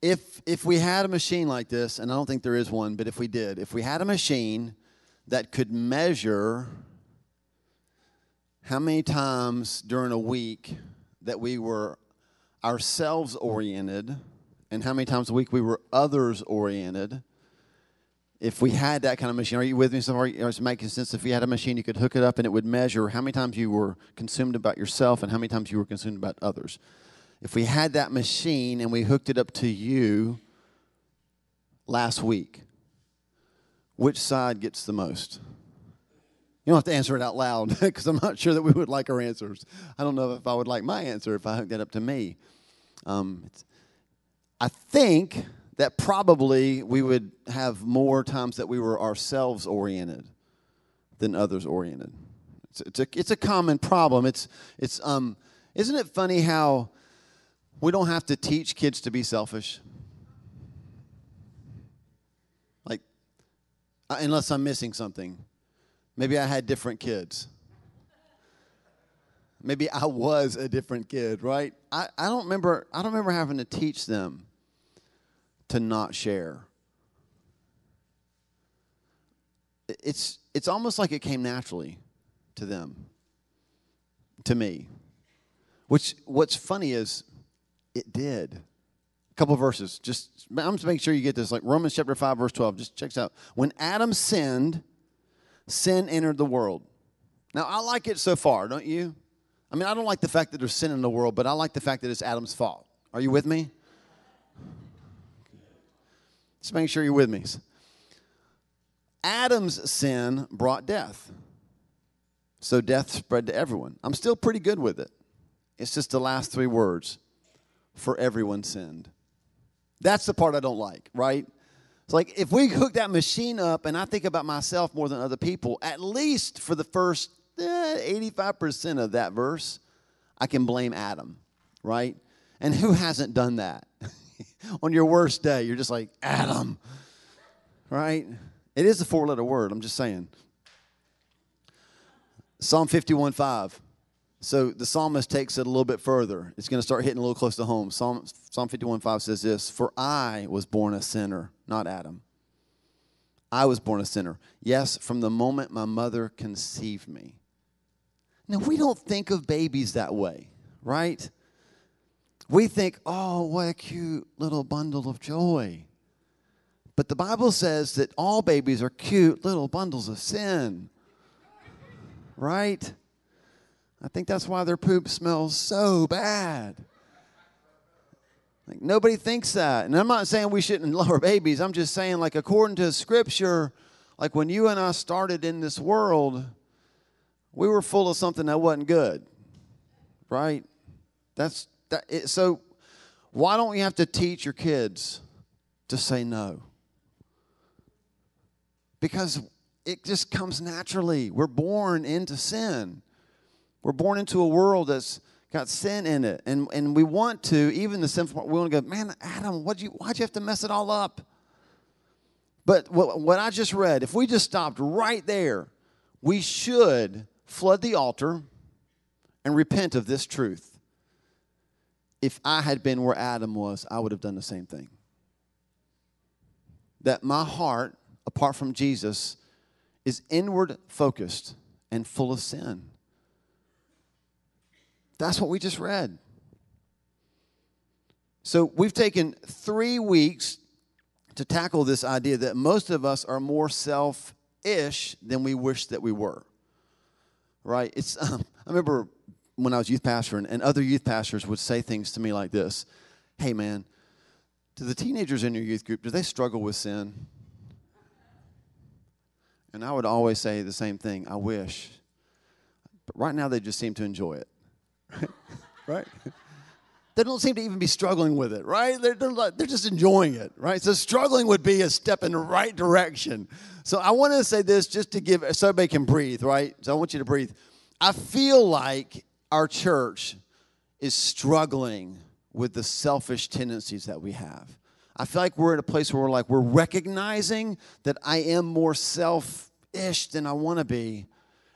if if we had a machine like this, and I don't think there is one, but if we did, if we had a machine that could measure how many times during a week that we were ourselves oriented and how many times a week we were others oriented if we had that kind of machine, are you with me? So are it making sense? If you had a machine, you could hook it up and it would measure how many times you were consumed about yourself and how many times you were consumed about others. If we had that machine and we hooked it up to you last week, which side gets the most? You don't have to answer it out loud because I'm not sure that we would like our answers. I don't know if I would like my answer if I hooked that up to me. Um, I think that probably we would have more times that we were ourselves oriented than others oriented. It's, it's, a, it's a common problem. It's, it's, um, isn't it funny how we don't have to teach kids to be selfish? Like, unless I'm missing something. Maybe I had different kids. Maybe I was a different kid, right? I, I don't remember I don't remember having to teach them to not share. It's, it's almost like it came naturally to them, to me. Which, what's funny is it did. A couple verses. Just, I'm just making sure you get this. Like Romans chapter 5, verse 12. Just check this out. When Adam sinned, sin entered the world. Now, I like it so far, don't you? I mean, I don't like the fact that there's sin in the world, but I like the fact that it's Adam's fault. Are you with me? Just make sure you're with me. Adam's sin brought death. So death spread to everyone. I'm still pretty good with it. It's just the last three words for everyone sinned. That's the part I don't like, right? It's like if we hook that machine up and I think about myself more than other people, at least for the first eh, 85% of that verse, I can blame Adam, right? And who hasn't done that? on your worst day, you're just like, Adam, right? It is a four letter word, I'm just saying. Psalm 51 5. So the psalmist takes it a little bit further. It's going to start hitting a little close to home. Psalm, Psalm 51 5 says this For I was born a sinner, not Adam. I was born a sinner. Yes, from the moment my mother conceived me. Now, we don't think of babies that way, right? we think, oh, what a cute little bundle of joy. But the Bible says that all babies are cute little bundles of sin. Right? I think that's why their poop smells so bad. Like nobody thinks that. And I'm not saying we shouldn't love our babies. I'm just saying, like, according to scripture, like when you and I started in this world, we were full of something that wasn't good. Right? That's that, it, so, why don't you have to teach your kids to say no? Because it just comes naturally. We're born into sin. We're born into a world that's got sin in it. And, and we want to, even the sinful part, we want to go, man, Adam, what'd you, why'd you have to mess it all up? But what, what I just read, if we just stopped right there, we should flood the altar and repent of this truth if I had been where Adam was, I would have done the same thing. That my heart, apart from Jesus, is inward focused and full of sin. That's what we just read. So we've taken three weeks to tackle this idea that most of us are more selfish than we wish that we were. Right? It's um, I remember when I was youth pastor, and, and other youth pastors would say things to me like this Hey, man, do the teenagers in your youth group, do they struggle with sin? And I would always say the same thing I wish. But right now, they just seem to enjoy it. right? They don't seem to even be struggling with it, right? They're, they're, they're just enjoying it, right? So struggling would be a step in the right direction. So I want to say this just to give, so everybody can breathe, right? So I want you to breathe. I feel like our church is struggling with the selfish tendencies that we have. I feel like we're at a place where we're like, we're recognizing that I am more selfish than I want to be.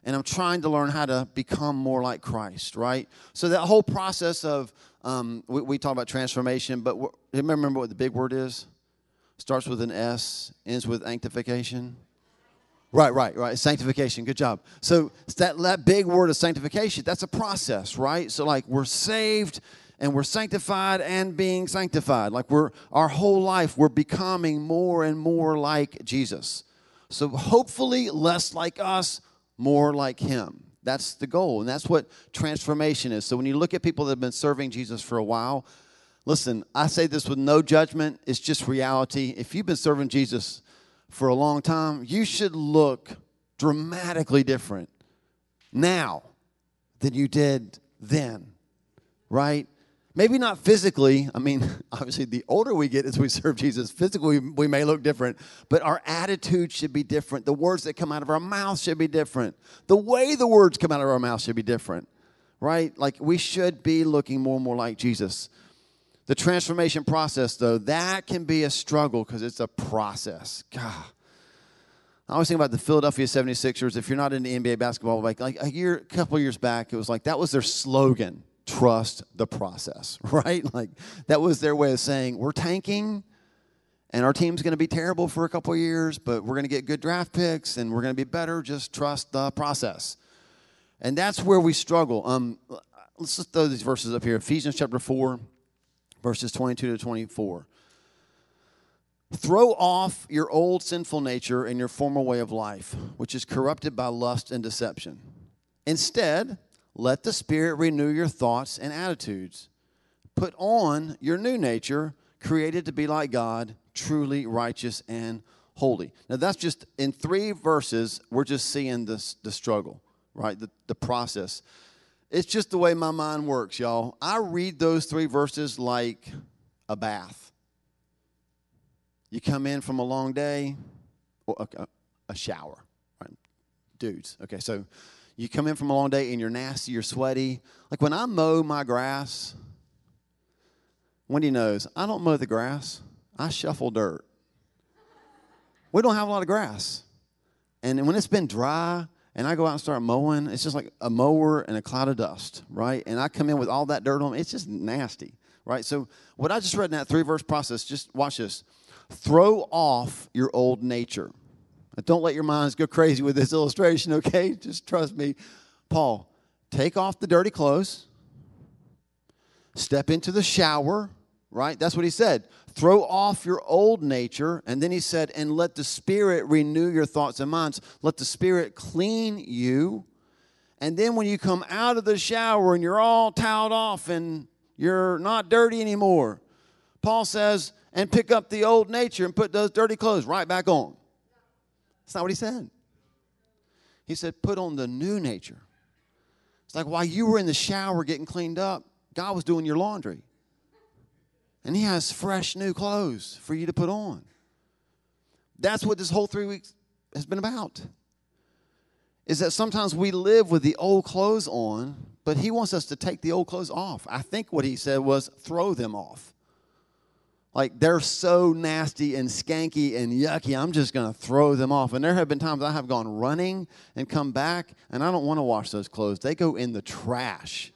And I'm trying to learn how to become more like Christ, right? So that whole process of, um, we, we, talk about transformation, but remember what the big word is? Starts with an S, ends with sanctification. Right, right, right. Sanctification. Good job. So that, that big word of sanctification, that's a process, right? So like we're saved and we're sanctified and being sanctified. Like we're our whole life we're becoming more and more like Jesus. So hopefully less like us, more like him. That's the goal. And that's what transformation is. So when you look at people that have been serving Jesus for a while, listen, I say this with no judgment, it's just reality. If you've been serving Jesus for a long time, you should look dramatically different now than you did then, right? Maybe not physically. I mean, obviously, the older we get as we serve Jesus, physically we may look different, but our attitude should be different. The words that come out of our mouth should be different. The way the words come out of our mouth should be different, right? Like we should be looking more and more like Jesus. The transformation process, though, that can be a struggle because it's a process. God. I always think about the Philadelphia 76ers. If you're not into NBA basketball, like, like a year, a couple years back, it was like that was their slogan trust the process, right? Like that was their way of saying, we're tanking and our team's going to be terrible for a couple years, but we're going to get good draft picks and we're going to be better. Just trust the process. And that's where we struggle. Um, let's just throw these verses up here Ephesians chapter 4 verses 22 to 24. Throw off your old sinful nature and your former way of life, which is corrupted by lust and deception. Instead, let the Spirit renew your thoughts and attitudes. Put on your new nature, created to be like God, truly righteous and holy. Now, that's just in three verses, we're just seeing this, the struggle, right? The, the process. It's just the way my mind works, y'all. I read those three verses like a bath. You come in from a long day, or a, a shower, right? Dudes. Okay, so you come in from a long day and you're nasty, you're sweaty. Like when I mow my grass, Wendy knows I don't mow the grass, I shuffle dirt. We don't have a lot of grass. And when it's been dry, and I go out and start mowing, it's just like a mower and a cloud of dust, right? And I come in with all that dirt on, me, it's just nasty, right? So, what I just read in that three verse process, just watch this. Throw off your old nature. Don't let your minds go crazy with this illustration, okay? Just trust me. Paul, take off the dirty clothes, step into the shower, right? That's what he said. Throw off your old nature. And then he said, and let the Spirit renew your thoughts and minds. Let the Spirit clean you. And then when you come out of the shower and you're all toweled off and you're not dirty anymore, Paul says, and pick up the old nature and put those dirty clothes right back on. That's not what he said. He said, put on the new nature. It's like while you were in the shower getting cleaned up, God was doing your laundry. And He has fresh new clothes for you to put on. That's what this whole three weeks has been about. Is that sometimes we live with the old clothes on, but He wants us to take the old clothes off. I think what He said was throw them off. Like they're so nasty and skanky and yucky, I'm just going to throw them off. And there have been times I have gone running and come back, and I don't want to wash those clothes. They go in the trash,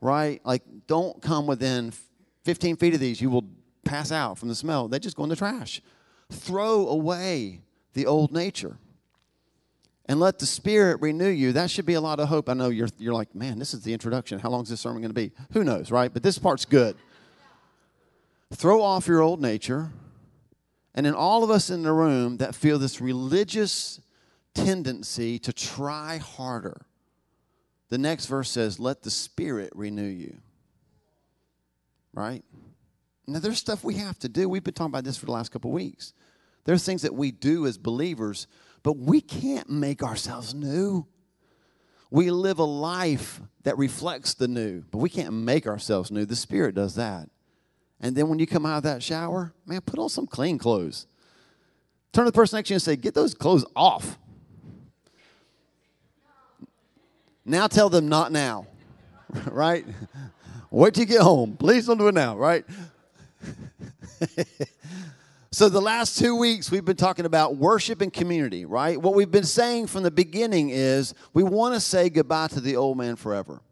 right? Like, don't come within 15 feet of these, you will pass out from the smell. They just go in the trash. Throw away the old nature and let the Spirit renew you. That should be a lot of hope. I know you're, you're like, man, this is the introduction. How long is this sermon going to be? Who knows, right? But this part's good. Throw off your old nature. And then all of us in the room that feel this religious tendency to try harder, the next verse says, let the Spirit renew you right? Now, there's stuff we have to do. We've been talking about this for the last couple weeks. There's things that we do as believers, but we can't make ourselves new. We live a life that reflects the new, but we can't make ourselves new. The Spirit does that. And then when you come out of that shower, man, put on some clean clothes. Turn to the person next to you and say, Get those clothes off. Now tell them, Not now, right? Wait till you get home. Please don't do it now, right? So, the last two weeks, we've been talking about worship and community, right? What we've been saying from the beginning is we want to say goodbye to the old man forever.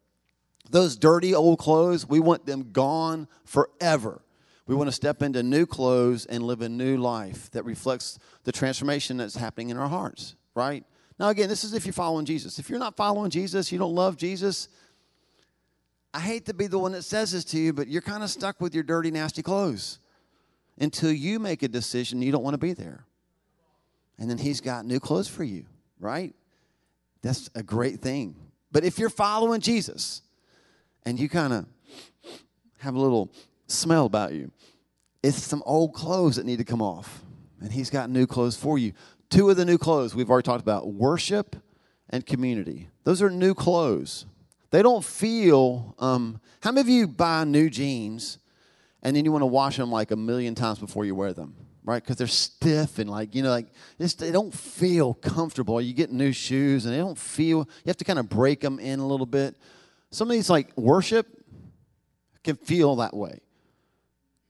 Those dirty old clothes, we want them gone forever. We want to step into new clothes and live a new life that reflects the transformation that's happening in our hearts, right? Now, again, this is if you're following Jesus. If you're not following Jesus, you don't love Jesus, I hate to be the one that says this to you, but you're kind of stuck with your dirty, nasty clothes until you make a decision you don't want to be there. And then He's got new clothes for you, right? That's a great thing. But if you're following Jesus and you kind of have a little smell about you. It's some old clothes that need to come off. And he's got new clothes for you. Two of the new clothes we've already talked about worship and community. Those are new clothes. They don't feel, um, how many of you buy new jeans and then you want to wash them like a million times before you wear them? Right? Because they're stiff and like, you know, like they don't feel comfortable. You get new shoes and they don't feel, you have to kind of break them in a little bit. Some of these, like worship, can feel that way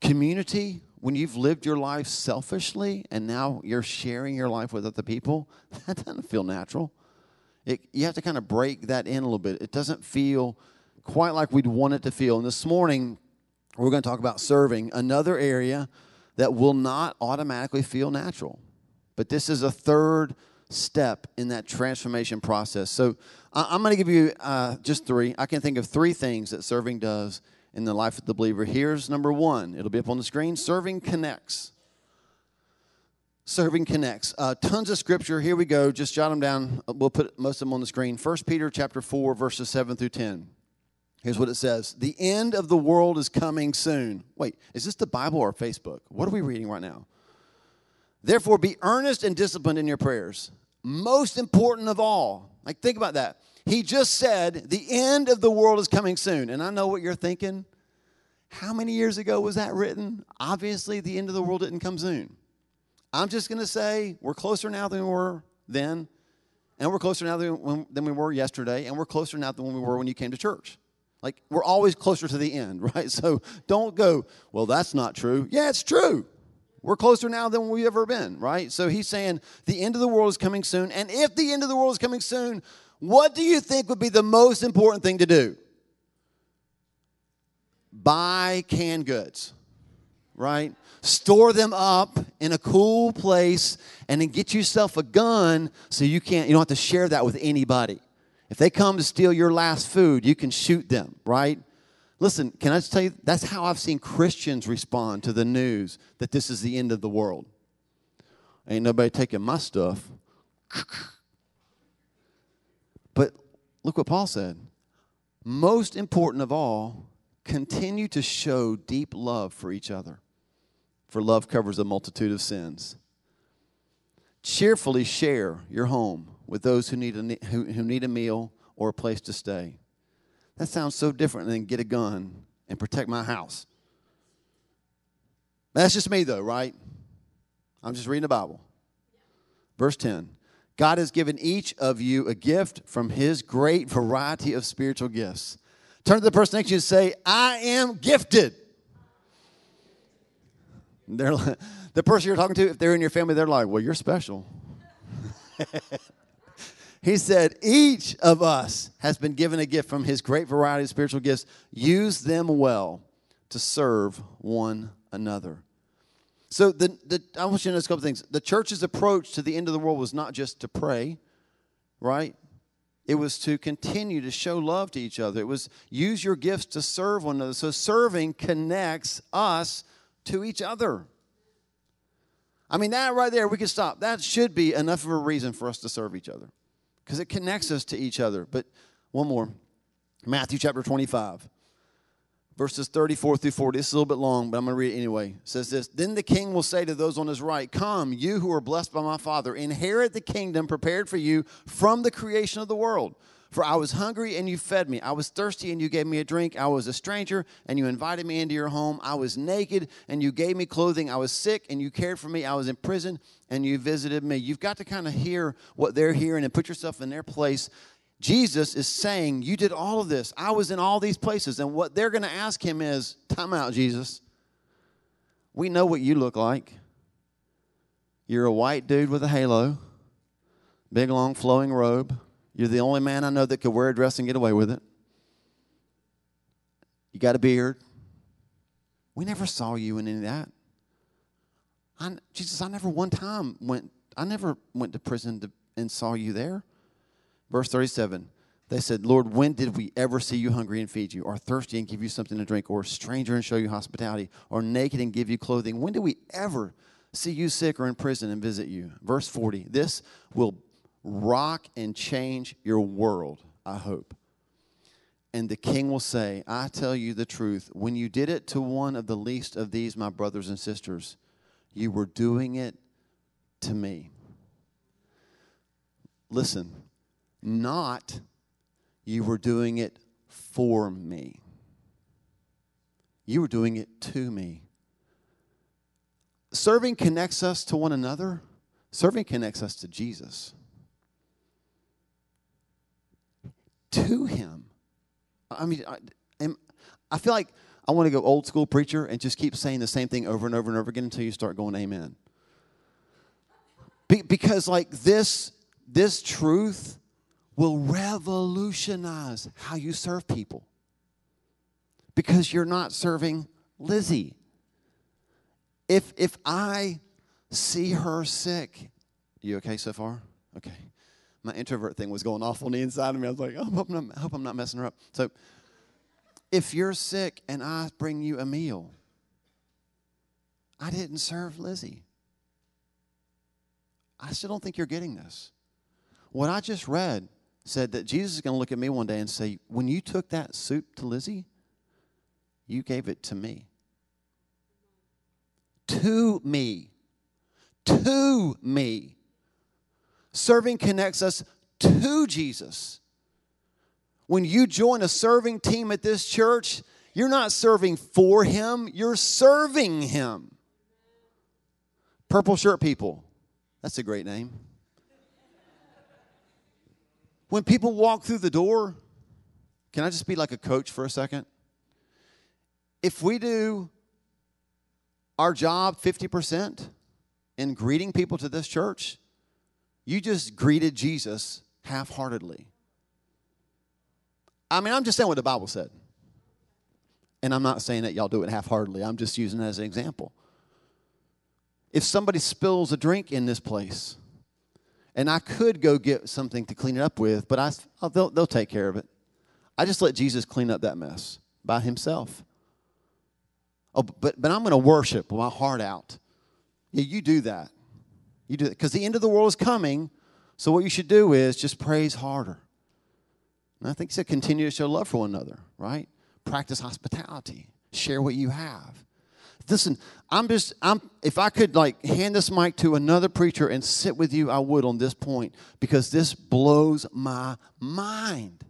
community, when you've lived your life selfishly and now you're sharing your life with other people, that doesn't feel natural. It, you have to kind of break that in a little bit. It doesn't feel quite like we'd want it to feel. And this morning, we're going to talk about serving, another area that will not automatically feel natural. But this is a third step in that transformation process. So I'm going to give you uh, just three. I can think of three things that serving does in the life of the believer. Here's number one it'll be up on the screen serving connects. Serving connects. Uh, tons of scripture. Here we go. Just jot them down. We'll put most of them on the screen. 1 Peter chapter 4, verses 7 through 10. Here's what it says The end of the world is coming soon. Wait, is this the Bible or Facebook? What are we reading right now? Therefore, be earnest and disciplined in your prayers. Most important of all, like think about that. He just said, The end of the world is coming soon. And I know what you're thinking. How many years ago was that written? Obviously, the end of the world didn't come soon. I'm just going to say we're closer now than we were then, and we're closer now than, we were yesterday, and we're closer now than we were when you came to church. Like, we're always closer to the end, right? So don't go, well, that's not true. Yeah, it's true. We're closer now than we've ever been, right? So he's saying the end of the world is coming soon. And if the end of the world is coming soon, what do you think would be the most important thing to do? Buy canned goods, right? Store them up in a cool place and then get yourself a gun so you can't you don't have to share that with anybody. If they come to steal your last food, you can shoot them, right? Listen, can I just tell you that's how I've seen Christians respond to the news that this is the end of the world. Ain't nobody taking my stuff. But look what Paul said. Most important of all, continue to show deep love for each other, for love covers a multitude of sins. Cheerfully share your home with those who need a, who, who need a meal or a place to stay. That sounds so different than get a gun and protect my house. That's just me, though, right? I'm just reading the Bible. Verse 10 God has given each of you a gift from his great variety of spiritual gifts. Turn to the person next to you and say, I am gifted. They're like, the person you're talking to, if they're in your family, they're like, Well, you're special. he said, Each of us has been given a gift from his great variety of spiritual gifts. Use them well to serve one another. So the, the, I want you to notice a couple things. The church's approach to the end of the world was not just to pray, right? It was to continue to show love to each other. It was use your gifts to serve one another. So serving connects us to each other. I mean, that right there, we can stop. That should be enough of a reason for us to serve each other because it connects us to each other. But one more Matthew chapter 25 verses 34 through 40. This is a little bit long, but I'm going to read it anyway. It says this Then the king will say to those on his right, Come, you who are blessed by my Father, inherit the kingdom prepared for you from the creation of the world. For I was hungry and you fed me. I was thirsty and you gave me a drink. I was a stranger and you invited me into your home. I was naked and you gave me clothing. I was sick and you cared for me. I was in prison and you visited me. You've got to kind of hear what they're hearing and put yourself in their place Jesus is saying, You did all of this. I was in all these places. And what they're going to ask him is, Time out, Jesus. We know what you look like. You're a white dude with a halo, big, long, flowing robe. You're the only man I know that could wear a dress and get away with it. You got a beard. We never saw you in any of that. I, Jesus, I never one time went, I never went to prison to, and saw you there. Verse 37 they said, Lord, when did we ever see you hungry and feed you, or thirsty and give you something to drink, or a stranger and show you hospitality, or naked and give you clothing? When did we ever see you sick or in prison and visit you? Verse 40 This will rock and change your world, I hope. And the king will say, I tell you the truth. When you did it to one of the least of these, my brothers and sisters, you were doing it to me. Listen, not you were doing it for me. You were doing it to me. Serving connects us to one another, serving connects us to Jesus. To Him. I mean, I, I feel like I want to go old school preacher and just keep saying the same thing over and over and over again until you start going amen. Be, because like this, this truth will revolutionize how you serve people because you're not serving Lizzie. If if I see her sick, you okay so far? Okay. My introvert thing was going off on the inside of me. I was like, oh, I hope not, I hope I'm not messing her up. So, if you're sick and I bring you a meal, I didn't serve Lizzie. I still don't think you're getting this. What I just read said that Jesus is going to look at me one day and say, When you took that soup to Lizzie, you gave it to me. To me. To me. Serving connects us to Jesus. When you join a serving team at this church, you're not serving for Him, you're serving Him. Purple shirt people. That's a great name. When people walk through the door, can I just be like a coach for a second? If we do our job 50% in greeting people to this church, you just greeted Jesus half heartedly. I mean, I'm just saying what the Bible said. And I'm not saying that y'all do it half heartedly, I'm just using it as an example. If somebody spills a drink in this place, and I could go get something to clean it up with, but I, oh, they'll, they'll take care of it. I just let Jesus clean up that mess by himself. Oh, but, but I'm going to worship my heart out. Yeah, you do that. You do. Because the end of the world is coming. So what you should do is just praise harder. And I think said continue to show love for one another, right? Practice hospitality. Share what you have. Listen, I'm just, I'm, if I could like hand this mic to another preacher and sit with you, I would on this point because this blows my mind.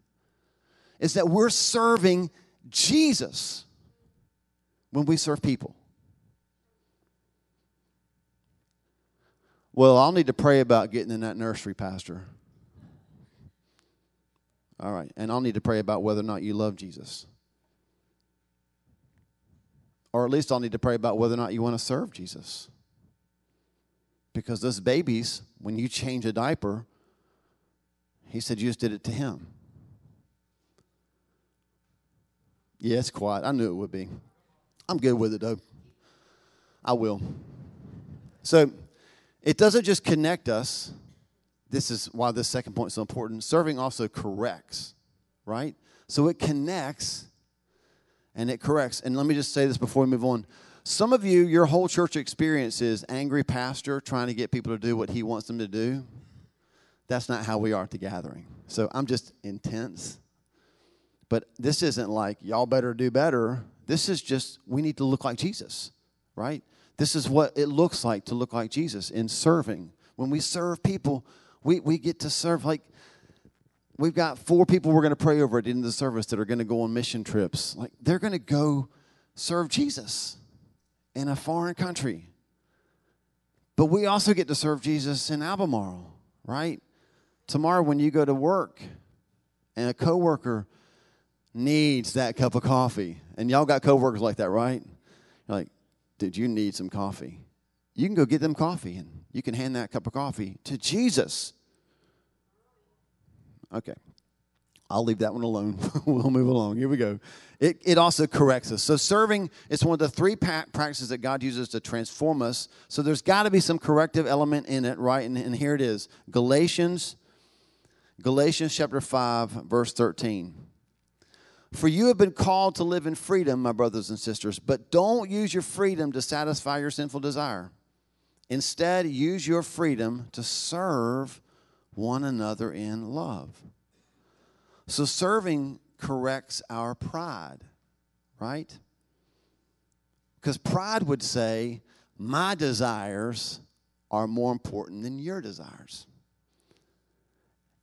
Is that we're serving Jesus when we serve people. Well, I'll need to pray about getting in that nursery, Pastor. All right. And I'll need to pray about whether or not you love Jesus. Or at least I'll need to pray about whether or not you want to serve Jesus. Because those babies, when you change a diaper, he said you just did it to him. Yeah, it's quiet. I knew it would be. I'm good with it, though. I will. So it doesn't just connect us. This is why this second point is so important. Serving also corrects, right? So it connects and it corrects. And let me just say this before we move on. Some of you, your whole church experience is angry pastor trying to get people to do what he wants them to do. That's not how we are at the gathering. So I'm just intense. But this isn't like, y'all better do better. This is just, we need to look like Jesus, right? This is what it looks like to look like Jesus in serving. When we serve people, we, we get to serve like we've got four people we're going to pray over at the end of the service that are going to go on mission trips. Like they're going to go serve Jesus in a foreign country. But we also get to serve Jesus in Albemarle, right? Tomorrow when you go to work and a coworker needs that cup of coffee, and y'all got coworkers like that, right? You're like, dude, you need some coffee. you can go get them coffee and you can hand that cup of coffee to Jesus. Okay. I'll leave that one alone. we'll move along. Here we go. It, it also corrects us. So, serving is one of the three practices that God uses to transform us. So, there's got to be some corrective element in it, right? And, and here it is Galatians, Galatians chapter 5, verse 13. For you have been called to live in freedom, my brothers and sisters, but don't use your freedom to satisfy your sinful desire. Instead, use your freedom to serve one another in love. So, serving corrects our pride, right? Because pride would say, my desires are more important than your desires.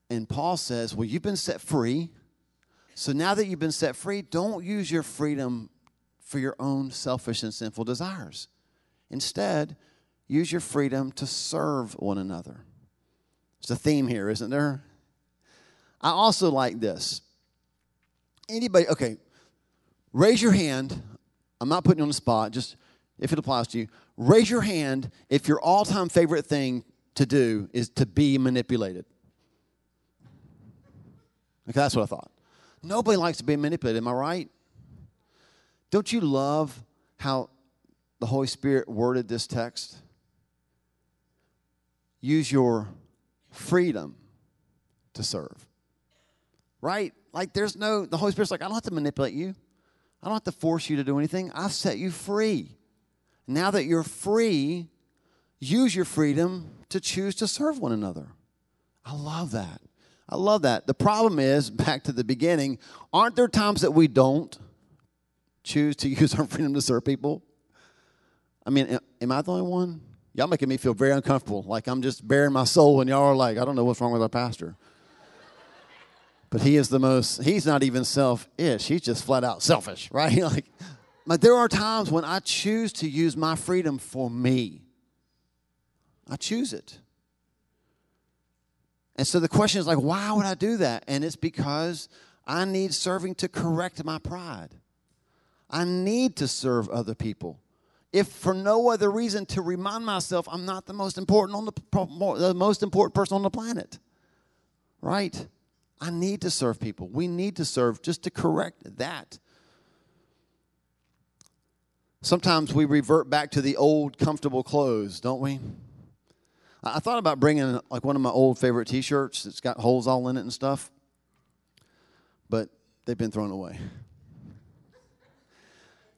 And Paul says, well, you've been set free. So now that you've been set free, don't use your freedom for your own selfish and sinful desires. Instead, use your freedom to serve one another. It's a theme here, isn't there? I also like this. Anybody, okay, raise your hand. I'm not putting you on the spot, just if it applies to you. Raise your hand if your all time favorite thing to do is to be manipulated. Okay, that's what I thought. Nobody likes to be manipulated, am I right? Don't you love how the Holy Spirit worded this text? Use your freedom to serve. Right? Like there's no, the Holy Spirit's like, I don't have to manipulate you. I don't have to force you to do anything. I've set you free. Now that you're free, use your freedom to choose to serve one another. I love that. I love that. The problem is, back to the beginning, aren't there times that we don't choose to use our freedom to serve people? I mean, am I the only one? Y'all making me feel very uncomfortable, like I'm just bearing my soul, and y'all are like, I don't know what's wrong with our pastor. But he is the most, he's not even selfish, he's just flat out selfish, right? like, but there are times when I choose to use my freedom for me. I choose it. And so the question is like, why would I do that? And it's because I need serving to correct my pride. I need to serve other people. If for no other reason to remind myself I'm not the most important on the, the most important person on the planet. Right? I need to serve people. We need to serve just to correct that. Sometimes we revert back to the old comfortable clothes, don't we? I thought about bringing like one of my old favorite T-shirts that's got holes all in it and stuff, but they've been thrown away.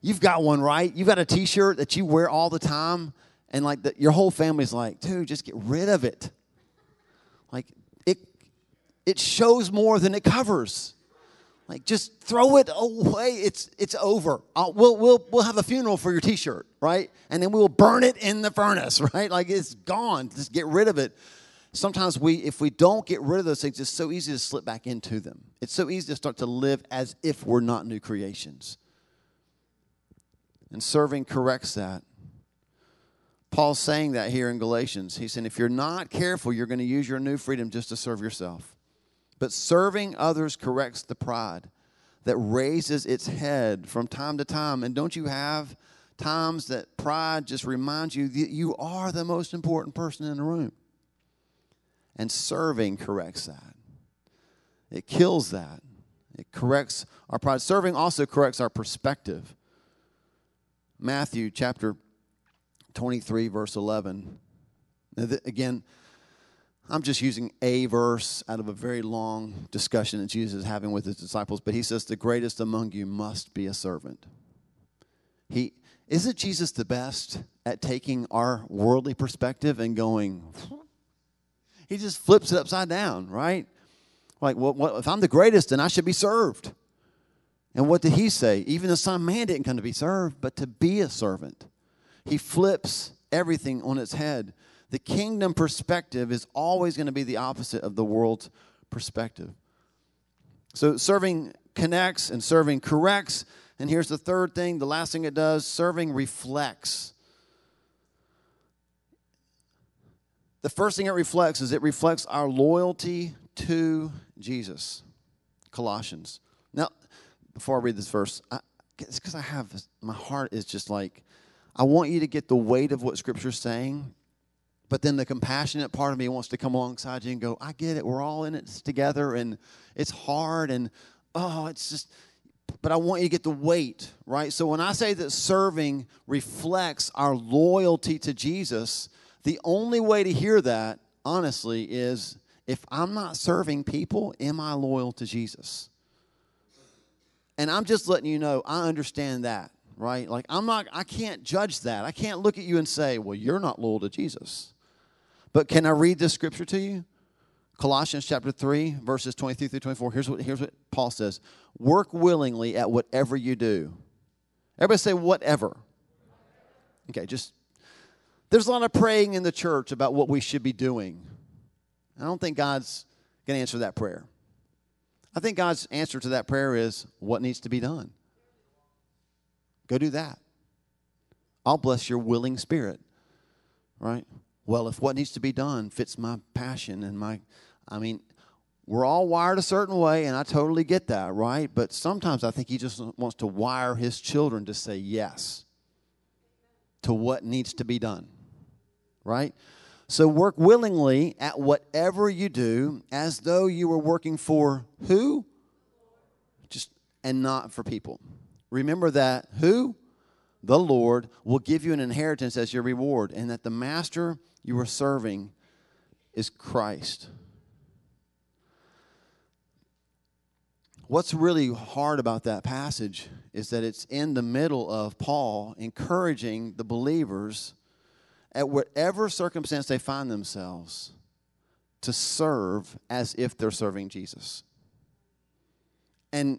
You've got one, right? You've got a T-shirt that you wear all the time, and like the, your whole family's like, dude, just get rid of it. Like it, it shows more than it covers. Like just throw it away. It's it's over. I'll, we'll we'll we'll have a funeral for your T-shirt, right? And then we will burn it in the furnace, right? Like it's gone. Just get rid of it. Sometimes we, if we don't get rid of those things, it's so easy to slip back into them. It's so easy to start to live as if we're not new creations. And serving corrects that. Paul's saying that here in Galatians. He's saying if you're not careful, you're going to use your new freedom just to serve yourself. But serving others corrects the pride that raises its head from time to time. And don't you have times that pride just reminds you that you are the most important person in the room? And serving corrects that. It kills that. It corrects our pride. Serving also corrects our perspective. Matthew chapter 23, verse 11. Again, I'm just using a verse out of a very long discussion that Jesus is having with his disciples, but he says, The greatest among you must be a servant. He isn't Jesus the best at taking our worldly perspective and going, he just flips it upside down, right? Like, well, if I'm the greatest, then I should be served. And what did he say? Even the Son of Man didn't come to be served, but to be a servant. He flips everything on its head the kingdom perspective is always going to be the opposite of the world's perspective. So serving connects and serving corrects. And here's the third thing the last thing it does serving reflects. The first thing it reflects is it reflects our loyalty to Jesus. Colossians. Now, before I read this verse, I, it's because I have my heart is just like I want you to get the weight of what Scripture's saying. But then the compassionate part of me wants to come alongside you and go, I get it. We're all in it together and it's hard and oh, it's just, but I want you to get the weight, right? So when I say that serving reflects our loyalty to Jesus, the only way to hear that, honestly, is if I'm not serving people, am I loyal to Jesus? And I'm just letting you know, I understand that, right? Like, I'm not, I can't judge that. I can't look at you and say, well, you're not loyal to Jesus. But can I read this scripture to you? Colossians chapter 3, verses 23 through 24. Here's what, here's what Paul says Work willingly at whatever you do. Everybody say, whatever. Okay, just, there's a lot of praying in the church about what we should be doing. I don't think God's going to answer that prayer. I think God's answer to that prayer is what needs to be done. Go do that. I'll bless your willing spirit, right? Well, if what needs to be done fits my passion and my, I mean, we're all wired a certain way, and I totally get that, right? But sometimes I think he just wants to wire his children to say yes to what needs to be done, right? So work willingly at whatever you do as though you were working for who? Just and not for people. Remember that who? The Lord will give you an inheritance as your reward, and that the master you are serving is Christ. What's really hard about that passage is that it's in the middle of Paul encouraging the believers at whatever circumstance they find themselves to serve as if they're serving Jesus. And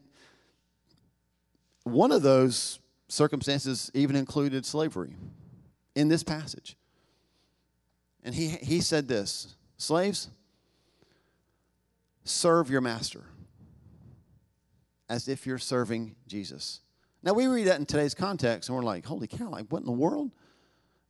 one of those circumstances even included slavery in this passage. And he, he said this Slaves, serve your master as if you're serving Jesus. Now, we read that in today's context and we're like, holy cow, like what in the world?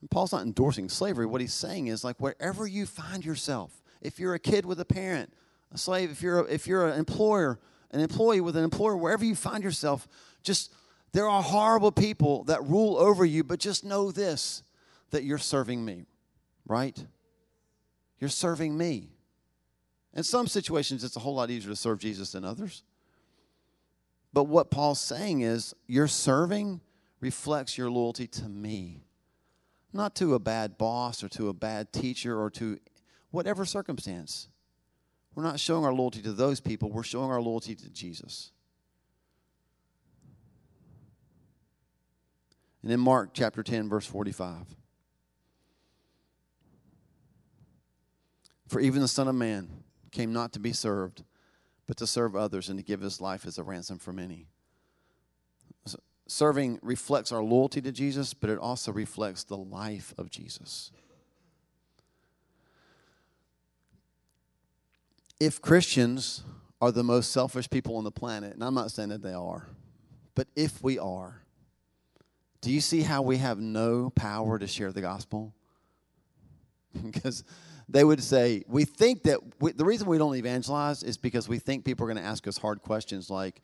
And Paul's not endorsing slavery. What he's saying is like wherever you find yourself, if you're a kid with a parent, a slave, if you're a, if you're an employer, an employee with an employer, wherever you find yourself, just there are horrible people that rule over you, but just know this that you're serving me, right? You're serving me. In some situations, it's a whole lot easier to serve Jesus than others. But what Paul's saying is, your serving reflects your loyalty to me not to a bad boss or to a bad teacher or to whatever circumstance. We're not showing our loyalty to those people, we're showing our loyalty to Jesus. And in Mark chapter 10, verse 45. For even the Son of Man came not to be served, but to serve others and to give his life as a ransom for many serving reflects our loyalty to Jesus, but it also reflects the life of Jesus. If Christians are the most selfish people on the planet, and I'm not saying that they are, but if we are, do you see how we have no power to share the gospel? because they would say, we think that we, the reason we don't evangelize is because we think people are going to ask us hard questions like,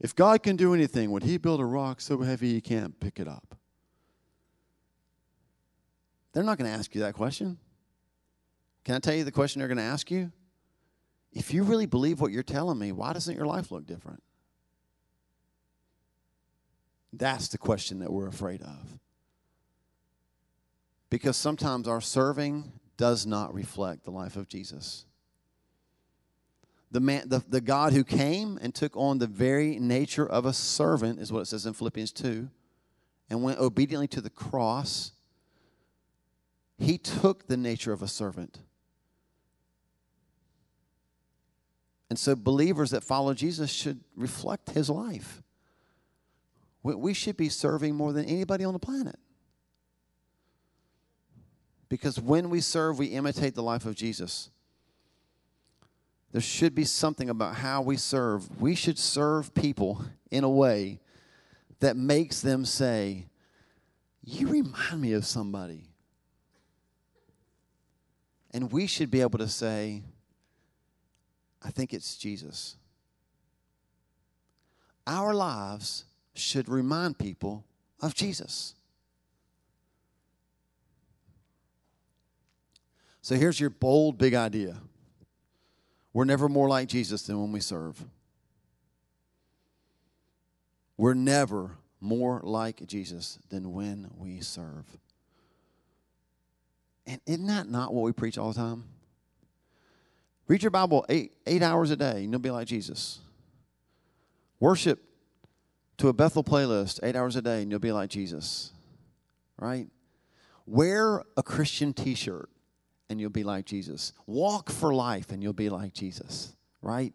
if God can do anything, would He build a rock so heavy He can't pick it up? They're not going to ask you that question. Can I tell you the question they're going to ask you? If you really believe what you're telling me, why doesn't your life look different? That's the question that we're afraid of. Because sometimes our serving does not reflect the life of Jesus the, man, the, the God who came and took on the very nature of a servant, is what it says in Philippians 2, and went obediently to the cross, he took the nature of a servant. And so, believers that follow Jesus should reflect his life. We should be serving more than anybody on the planet. Because when we serve, we imitate the life of Jesus. There should be something about how we serve. We should serve people in a way that makes them say, You remind me of somebody. And we should be able to say, I think it's Jesus. Our lives should remind people of Jesus. So here's your bold, big idea we're never more like Jesus than when we serve. We're never more like Jesus than when we serve. And isn't that not what we preach all the time? Read your Bible eight, eight hours a day and you'll be like Jesus. Worship to a Bethel playlist eight hours a day, and you'll be like Jesus. Right? Wear a Christian t shirt, and you'll be like Jesus. Walk for life, and you'll be like Jesus. Right?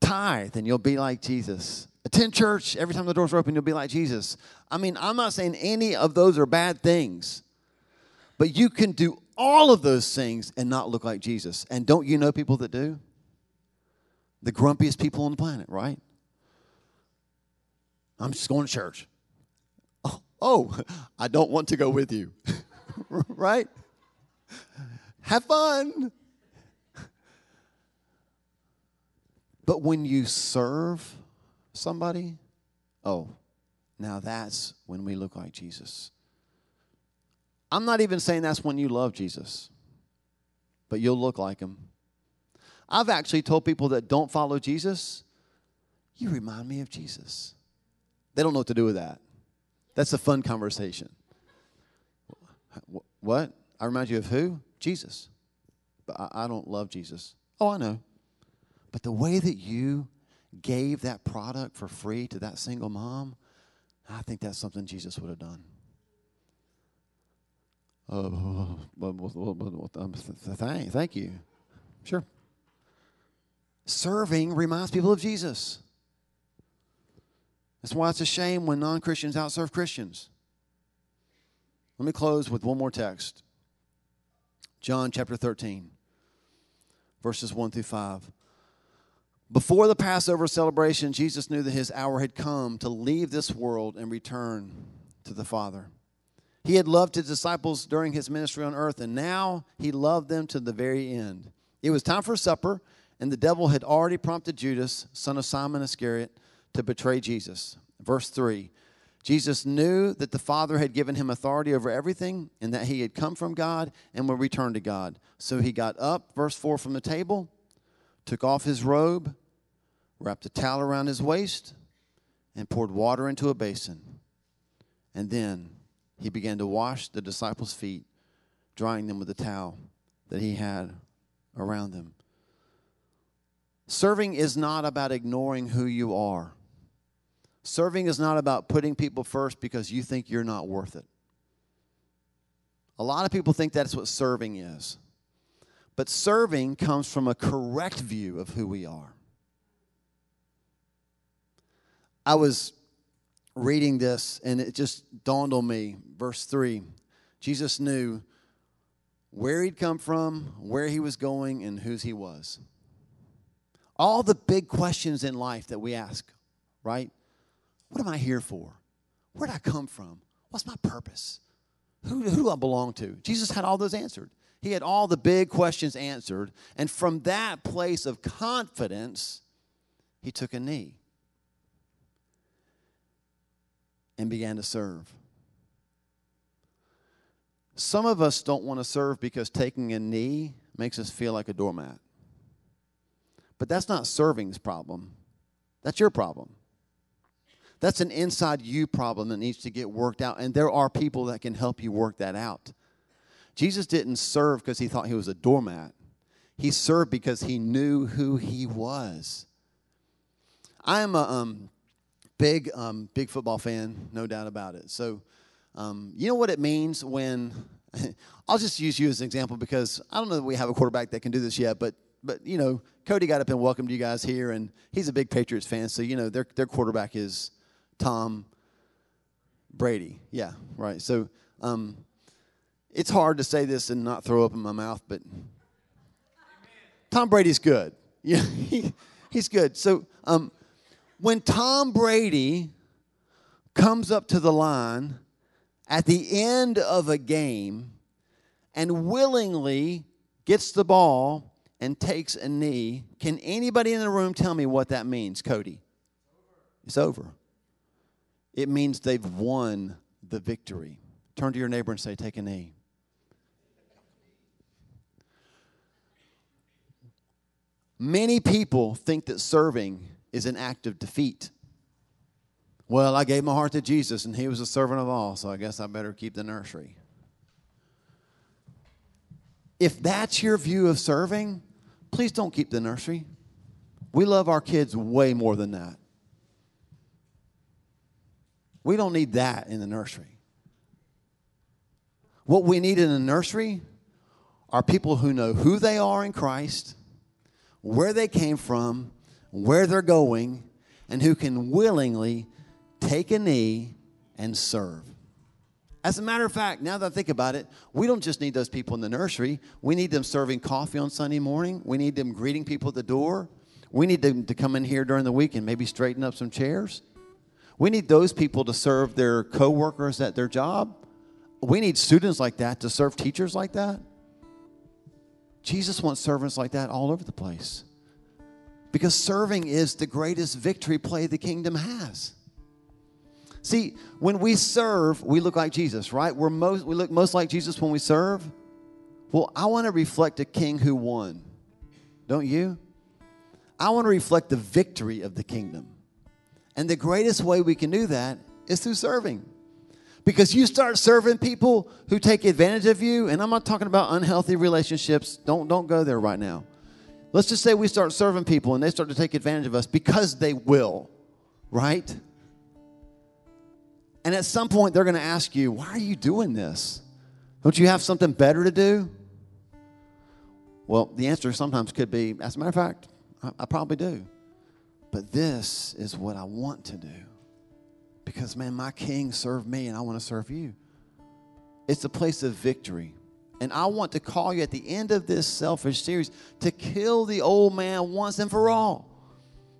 Tithe, and you'll be like Jesus. Attend church every time the doors are open, you'll be like Jesus. I mean, I'm not saying any of those are bad things, but you can do all of those things and not look like Jesus. And don't you know people that do? The grumpiest people on the planet, right? I'm just going to church. Oh, oh I don't want to go with you, right? Have fun. But when you serve somebody, oh, now that's when we look like Jesus. I'm not even saying that's when you love Jesus, but you'll look like him. I've actually told people that don't follow Jesus, you remind me of Jesus. They don't know what to do with that. That's a fun conversation. What? I remind you of who? Jesus. But I don't love Jesus. Oh, I know. But the way that you gave that product for free to that single mom, I think that's something Jesus would have done. Oh, thank you. Sure. Serving reminds people of Jesus. That's why it's a shame when non Christians outserve Christians. Let me close with one more text John chapter 13, verses 1 through 5. Before the Passover celebration, Jesus knew that his hour had come to leave this world and return to the Father. He had loved his disciples during his ministry on earth, and now he loved them to the very end. It was time for supper, and the devil had already prompted Judas, son of Simon Iscariot, to betray Jesus. Verse 3 Jesus knew that the Father had given him authority over everything, and that he had come from God and would return to God. So he got up, verse 4, from the table, took off his robe, wrapped a towel around his waist, and poured water into a basin. And then he began to wash the disciples' feet, drying them with the towel that he had around them. Serving is not about ignoring who you are. Serving is not about putting people first because you think you're not worth it. A lot of people think that's what serving is. But serving comes from a correct view of who we are. I was reading this and it just dawned on me. Verse 3 Jesus knew where he'd come from, where he was going, and whose he was. All the big questions in life that we ask, right? What am I here for? Where did I come from? What's my purpose? Who, who do I belong to? Jesus had all those answered. He had all the big questions answered. And from that place of confidence, he took a knee. and began to serve. Some of us don't want to serve because taking a knee makes us feel like a doormat. But that's not serving's problem. That's your problem. That's an inside you problem that needs to get worked out. And there are people that can help you work that out. Jesus didn't serve because he thought he was a doormat, he served because he knew who he was. I am a, um, big, um, big football fan, no doubt about it. So, um, you know what it means when I'll just use you as an example because I don't know that we have a quarterback that can do this yet, but but you know, Cody got up and welcomed you guys here, and he's a big Patriots fan, so you know their their quarterback is Tom Brady. Yeah, right. So um, it's hard to say this and not throw up in my mouth, but Tom Brady's good. Yeah, he, he's good. So um, when Tom Brady comes up to the line at the end of a game and willingly gets the ball and takes a knee, can anybody in the room tell me what that means, Cody? It's over it means they've won the victory. Turn to your neighbor and say, Take a knee. Many people think that serving is an act of defeat. Well, I gave my heart to Jesus and he was a servant of all, so I guess I better keep the nursery. If that's your view of serving, please don't keep the nursery. We love our kids way more than that. We don't need that in the nursery. What we need in the nursery are people who know who they are in Christ, where they came from, where they're going, and who can willingly take a knee and serve. As a matter of fact, now that I think about it, we don't just need those people in the nursery. We need them serving coffee on Sunday morning. We need them greeting people at the door. We need them to come in here during the week and maybe straighten up some chairs. We need those people to serve their coworkers at their job. We need students like that to serve teachers like that. Jesus wants servants like that all over the place. Because serving is the greatest victory play the kingdom has. See, when we serve, we look like Jesus, right? We're most, we look most like Jesus when we serve. Well, I want to reflect a king who won. Don't you? I want to reflect the victory of the kingdom. And the greatest way we can do that is through serving. Because you start serving people who take advantage of you, and I'm not talking about unhealthy relationships. Don't, don't go there right now. Let's just say we start serving people and they start to take advantage of us because they will, right? And at some point, they're going to ask you, Why are you doing this? Don't you have something better to do? Well, the answer sometimes could be, As a matter of fact, I, I probably do. But this is what I want to do. Because, man, my king served me and I want to serve you. It's a place of victory. And I want to call you at the end of this selfish series to kill the old man once and for all.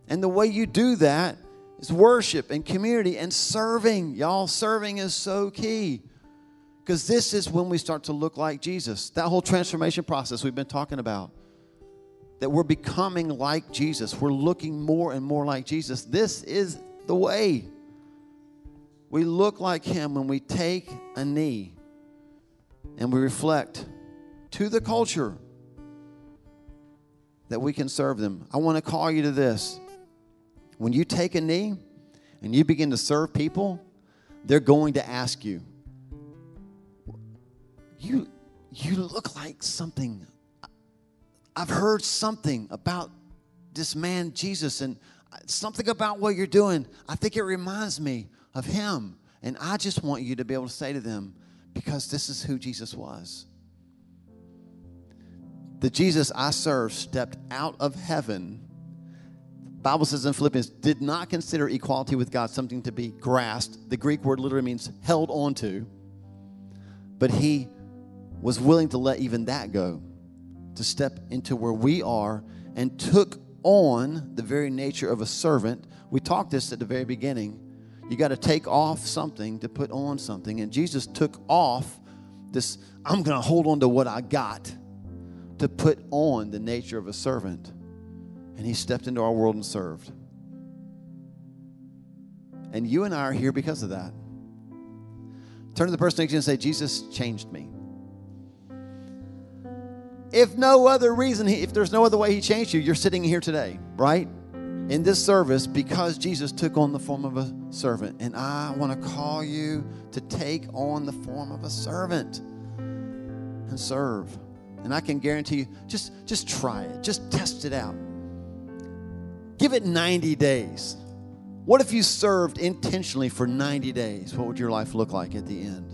And the way you do that is worship and community and serving. Y'all, serving is so key. Because this is when we start to look like Jesus. That whole transformation process we've been talking about. That we're becoming like Jesus. We're looking more and more like Jesus. This is the way. We look like Him when we take a knee and we reflect to the culture that we can serve them. I want to call you to this. When you take a knee and you begin to serve people, they're going to ask you, you, you look like something. I've heard something about this man, Jesus, and something about what you're doing. I think it reminds me of him. And I just want you to be able to say to them, because this is who Jesus was. The Jesus I serve stepped out of heaven Bible says in Philippians, did not consider equality with God something to be grasped. The Greek word literally means held on to. But he was willing to let even that go, to step into where we are and took on the very nature of a servant. We talked this at the very beginning. You got to take off something to put on something. And Jesus took off this, I'm going to hold on to what I got to put on the nature of a servant and he stepped into our world and served. And you and I are here because of that. Turn to the person next to you and say, Jesus changed me. If no other reason, if there's no other way he changed you, you're sitting here today, right? In this service because Jesus took on the form of a servant. And I want to call you to take on the form of a servant and serve. And I can guarantee you, just, just try it, just test it out. Give it 90 days. What if you served intentionally for 90 days? What would your life look like at the end?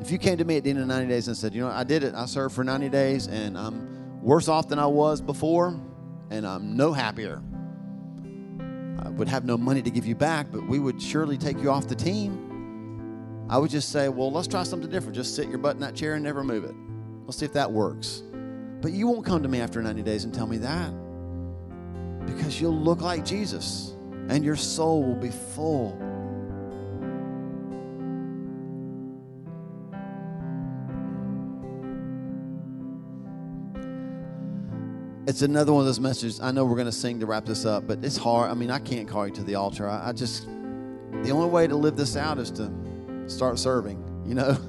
If you came to me at the end of 90 days and said, You know, I did it, I served for 90 days, and I'm worse off than I was before, and I'm no happier. I would have no money to give you back, but we would surely take you off the team. I would just say, Well, let's try something different. Just sit your butt in that chair and never move it. Let's see if that works. But you won't come to me after 90 days and tell me that because you'll look like Jesus and your soul will be full. It's another one of those messages. I know we're going to sing to wrap this up, but it's hard. I mean, I can't call you to the altar. I, I just, the only way to live this out is to start serving, you know?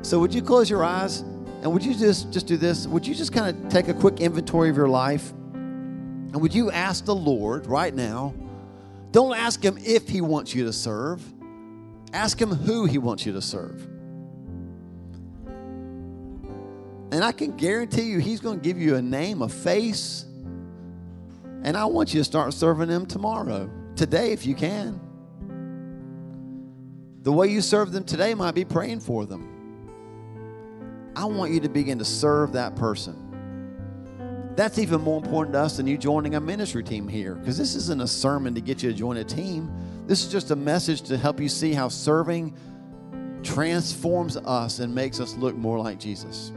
So, would you close your eyes and would you just, just do this? Would you just kind of take a quick inventory of your life? And would you ask the Lord right now? Don't ask Him if He wants you to serve, ask Him who He wants you to serve. And I can guarantee you, He's going to give you a name, a face. And I want you to start serving Him tomorrow, today, if you can. The way you serve them today might be praying for them. I want you to begin to serve that person. That's even more important to us than you joining a ministry team here, because this isn't a sermon to get you to join a team. This is just a message to help you see how serving transforms us and makes us look more like Jesus.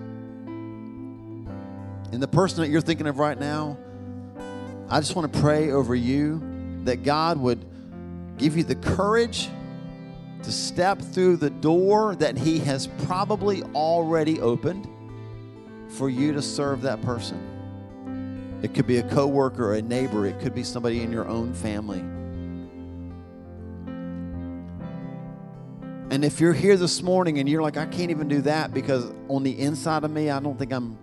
And the person that you're thinking of right now, I just want to pray over you that God would give you the courage to step through the door that He has probably already opened for you to serve that person. It could be a coworker, a neighbor, it could be somebody in your own family. And if you're here this morning and you're like, I can't even do that because on the inside of me, I don't think I'm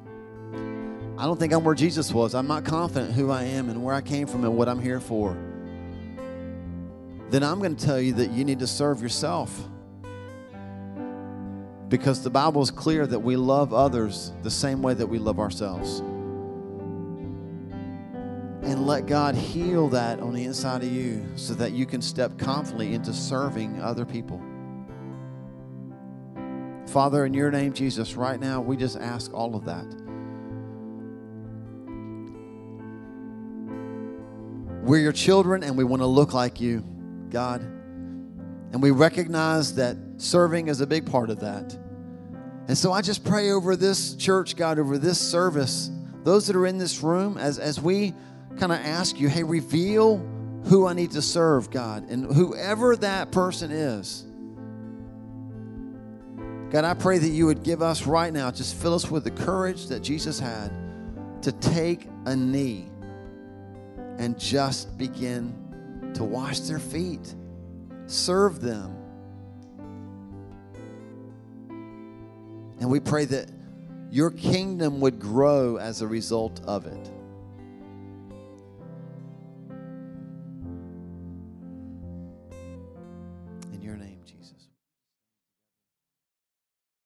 I don't think I'm where Jesus was. I'm not confident who I am and where I came from and what I'm here for. Then I'm going to tell you that you need to serve yourself. Because the Bible is clear that we love others the same way that we love ourselves. And let God heal that on the inside of you so that you can step confidently into serving other people. Father, in your name, Jesus, right now, we just ask all of that. We're your children and we want to look like you, God. And we recognize that serving is a big part of that. And so I just pray over this church, God, over this service, those that are in this room, as, as we kind of ask you, hey, reveal who I need to serve, God, and whoever that person is. God, I pray that you would give us right now, just fill us with the courage that Jesus had to take a knee and just begin to wash their feet, serve them. And we pray that your kingdom would grow as a result of it.